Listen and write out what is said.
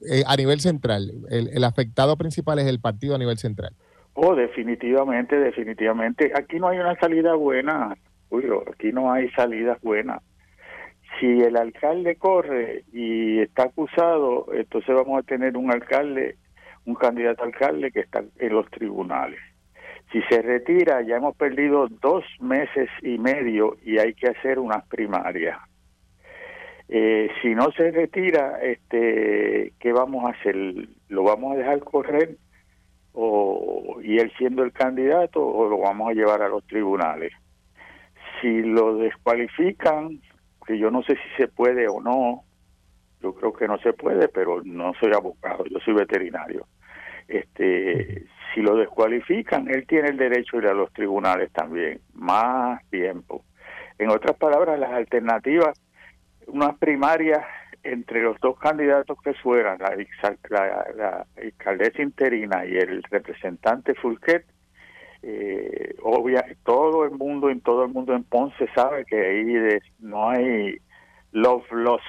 eh, a nivel central? El, afectado principal es el partido a nivel central. Oh, definitivamente, definitivamente. Aquí no hay una salida buena, Julio, aquí no hay salidas buenas. Si el alcalde corre y está acusado, entonces vamos a tener un alcalde, un candidato alcalde que está en los tribunales. Si se retira, ya hemos perdido dos meses y medio y hay que hacer unas primarias. Eh, si no se retira, este, ¿qué vamos a hacer? ¿Lo vamos a dejar correr o, y él siendo el candidato o lo vamos a llevar a los tribunales? Si lo descualifican, que yo no sé si se puede o no, yo creo que no se puede, pero no soy abogado, yo soy veterinario. Este, si lo descualifican, él tiene el derecho a ir a los tribunales también, más tiempo. En otras palabras, las alternativas unas primarias entre los dos candidatos que fueran, la, la, alcaldesa interina y el representante Fulquet, eh, obvia, todo el mundo en todo el mundo en Ponce sabe que ahí no hay love lost,